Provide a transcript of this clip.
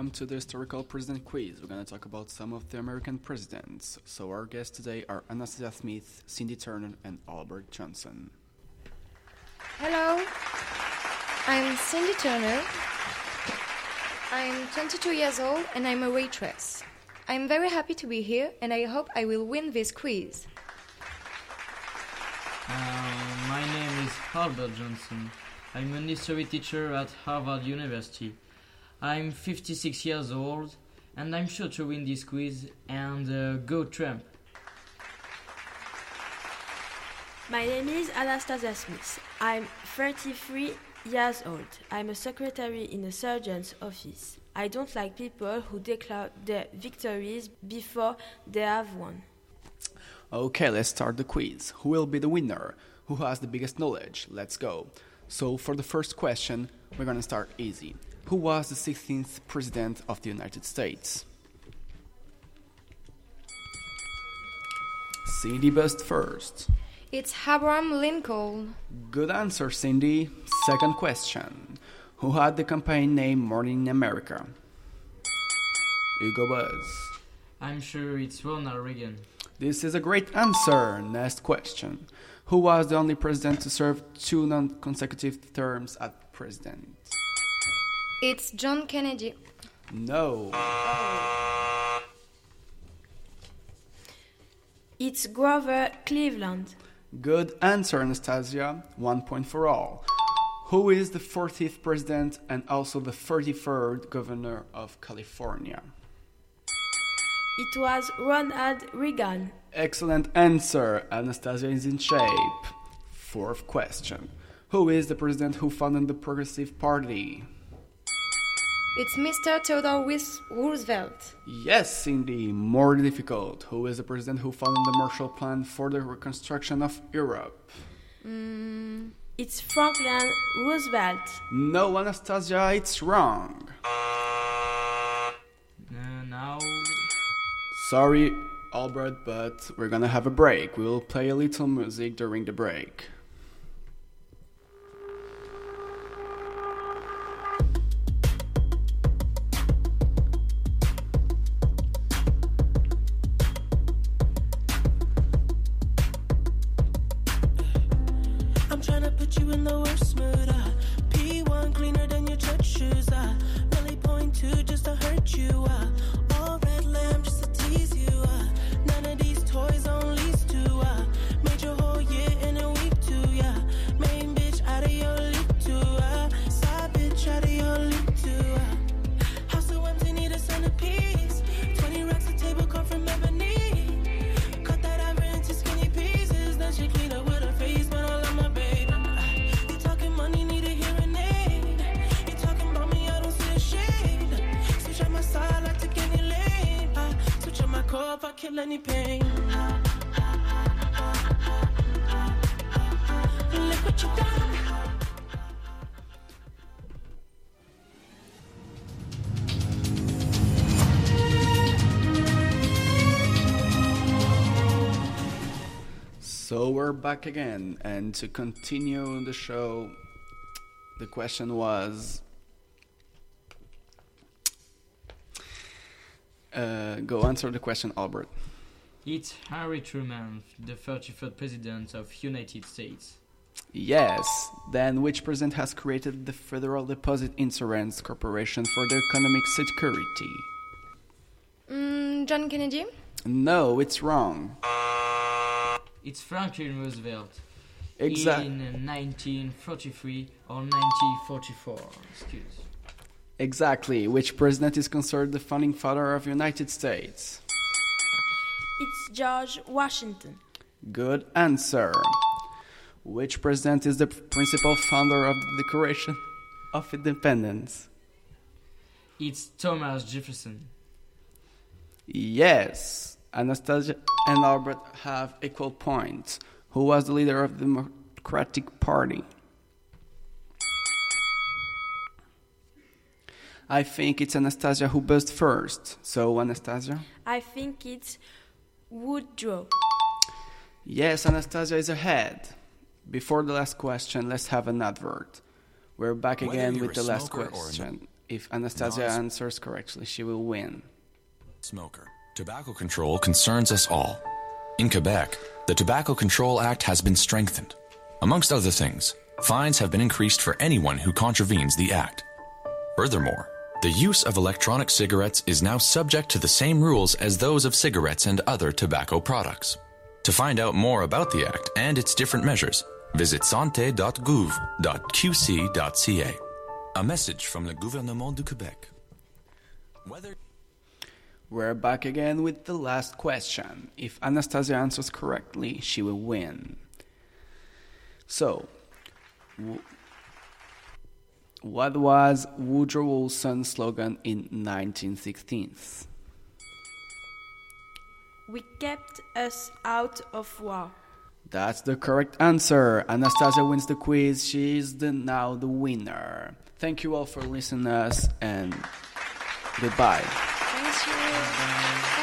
welcome to the historical president quiz. We're going to talk about some of the American presidents. So our guests today are Anastasia Smith, Cindy Turner, and Albert Johnson. Hello, I'm Cindy Turner. I'm 22 years old and I'm a waitress. I'm very happy to be here and I hope I will win this quiz. Uh, my name is Albert Johnson. I'm an history teacher at Harvard University. I'm 56 years old and I'm sure to win this quiz and uh, go Trump. My name is Anastasia Smith. I'm 33 years old. I'm a secretary in a surgeon's office. I don't like people who declare their victories before they have won. Okay, let's start the quiz. Who will be the winner? Who has the biggest knowledge? Let's go. So, for the first question, we're gonna start easy. Who was the 16th President of the United States? Cindy Best first. It's Abraham Lincoln. Good answer, Cindy. Second question. Who had the campaign name Morning America? Hugo Buzz. I'm sure it's Ronald Reagan. This is a great answer. Next question. Who was the only president to serve two non consecutive terms as president? It's John Kennedy. No. It's Grover Cleveland. Good answer, Anastasia. One point for all. Who is the 40th president and also the 33rd governor of California? It was Ronald Reagan. Excellent answer. Anastasia is in shape. Fourth question. Who is the president who founded the Progressive Party? It's Mr. Theodore Roosevelt. Yes, Cindy, more difficult. Who is the president who founded the Marshall Plan for the reconstruction of Europe? Mm. It's Franklin Roosevelt. No, Anastasia, it's wrong. Uh, now, Sorry, Albert, but we're gonna have a break. We will play a little music during the break. Uh. P1 cleaner than your church shoes. Uh. Point just to hurt you. Uh. Kill any pain. So we're back again, and to continue the show, the question was. Uh, go answer the question, Albert. it's Harry Truman, the 33rd President of United States. Yes. Then, which president has created the Federal Deposit Insurance Corporation for the economic security? Mm, John Kennedy. No, it's wrong. It's Franklin Roosevelt. Exactly. In uh, 1943 or 1944. Excuse. Exactly. Which president is considered the founding father of the United States? It's George Washington. Good answer. Which president is the principal founder of the Declaration of Independence? It's Thomas Jefferson. Yes. Anastasia and Albert have equal points. Who was the leader of the Democratic Party? I think it's Anastasia who buzzed first. So, Anastasia? I think it's Woodrow. Yes, Anastasia is ahead. Before the last question, let's have an advert. We're back Whether again with the last smoker or a question. If Anastasia Nice. answers correctly, she will win. Smoker. Tobacco control concerns us all. In Quebec, the Tobacco Control Act has been strengthened. Amongst other things, fines have been increased for anyone who contravenes the act. Furthermore, the use of electronic cigarettes is now subject to the same rules as those of cigarettes and other tobacco products. To find out more about the act and its different measures, visit santé.gouv.qc.ca. A message from the gouvernement du Québec. Whether We're back again with the last question. If Anastasia answers correctly, she will win. So, w- what was Woodrow Wilson's slogan in 1916? We kept us out of war. That's the correct answer. Anastasia wins the quiz. She is the, now the winner. Thank you all for listening to us and goodbye. Thank you. Thank you. Goodbye.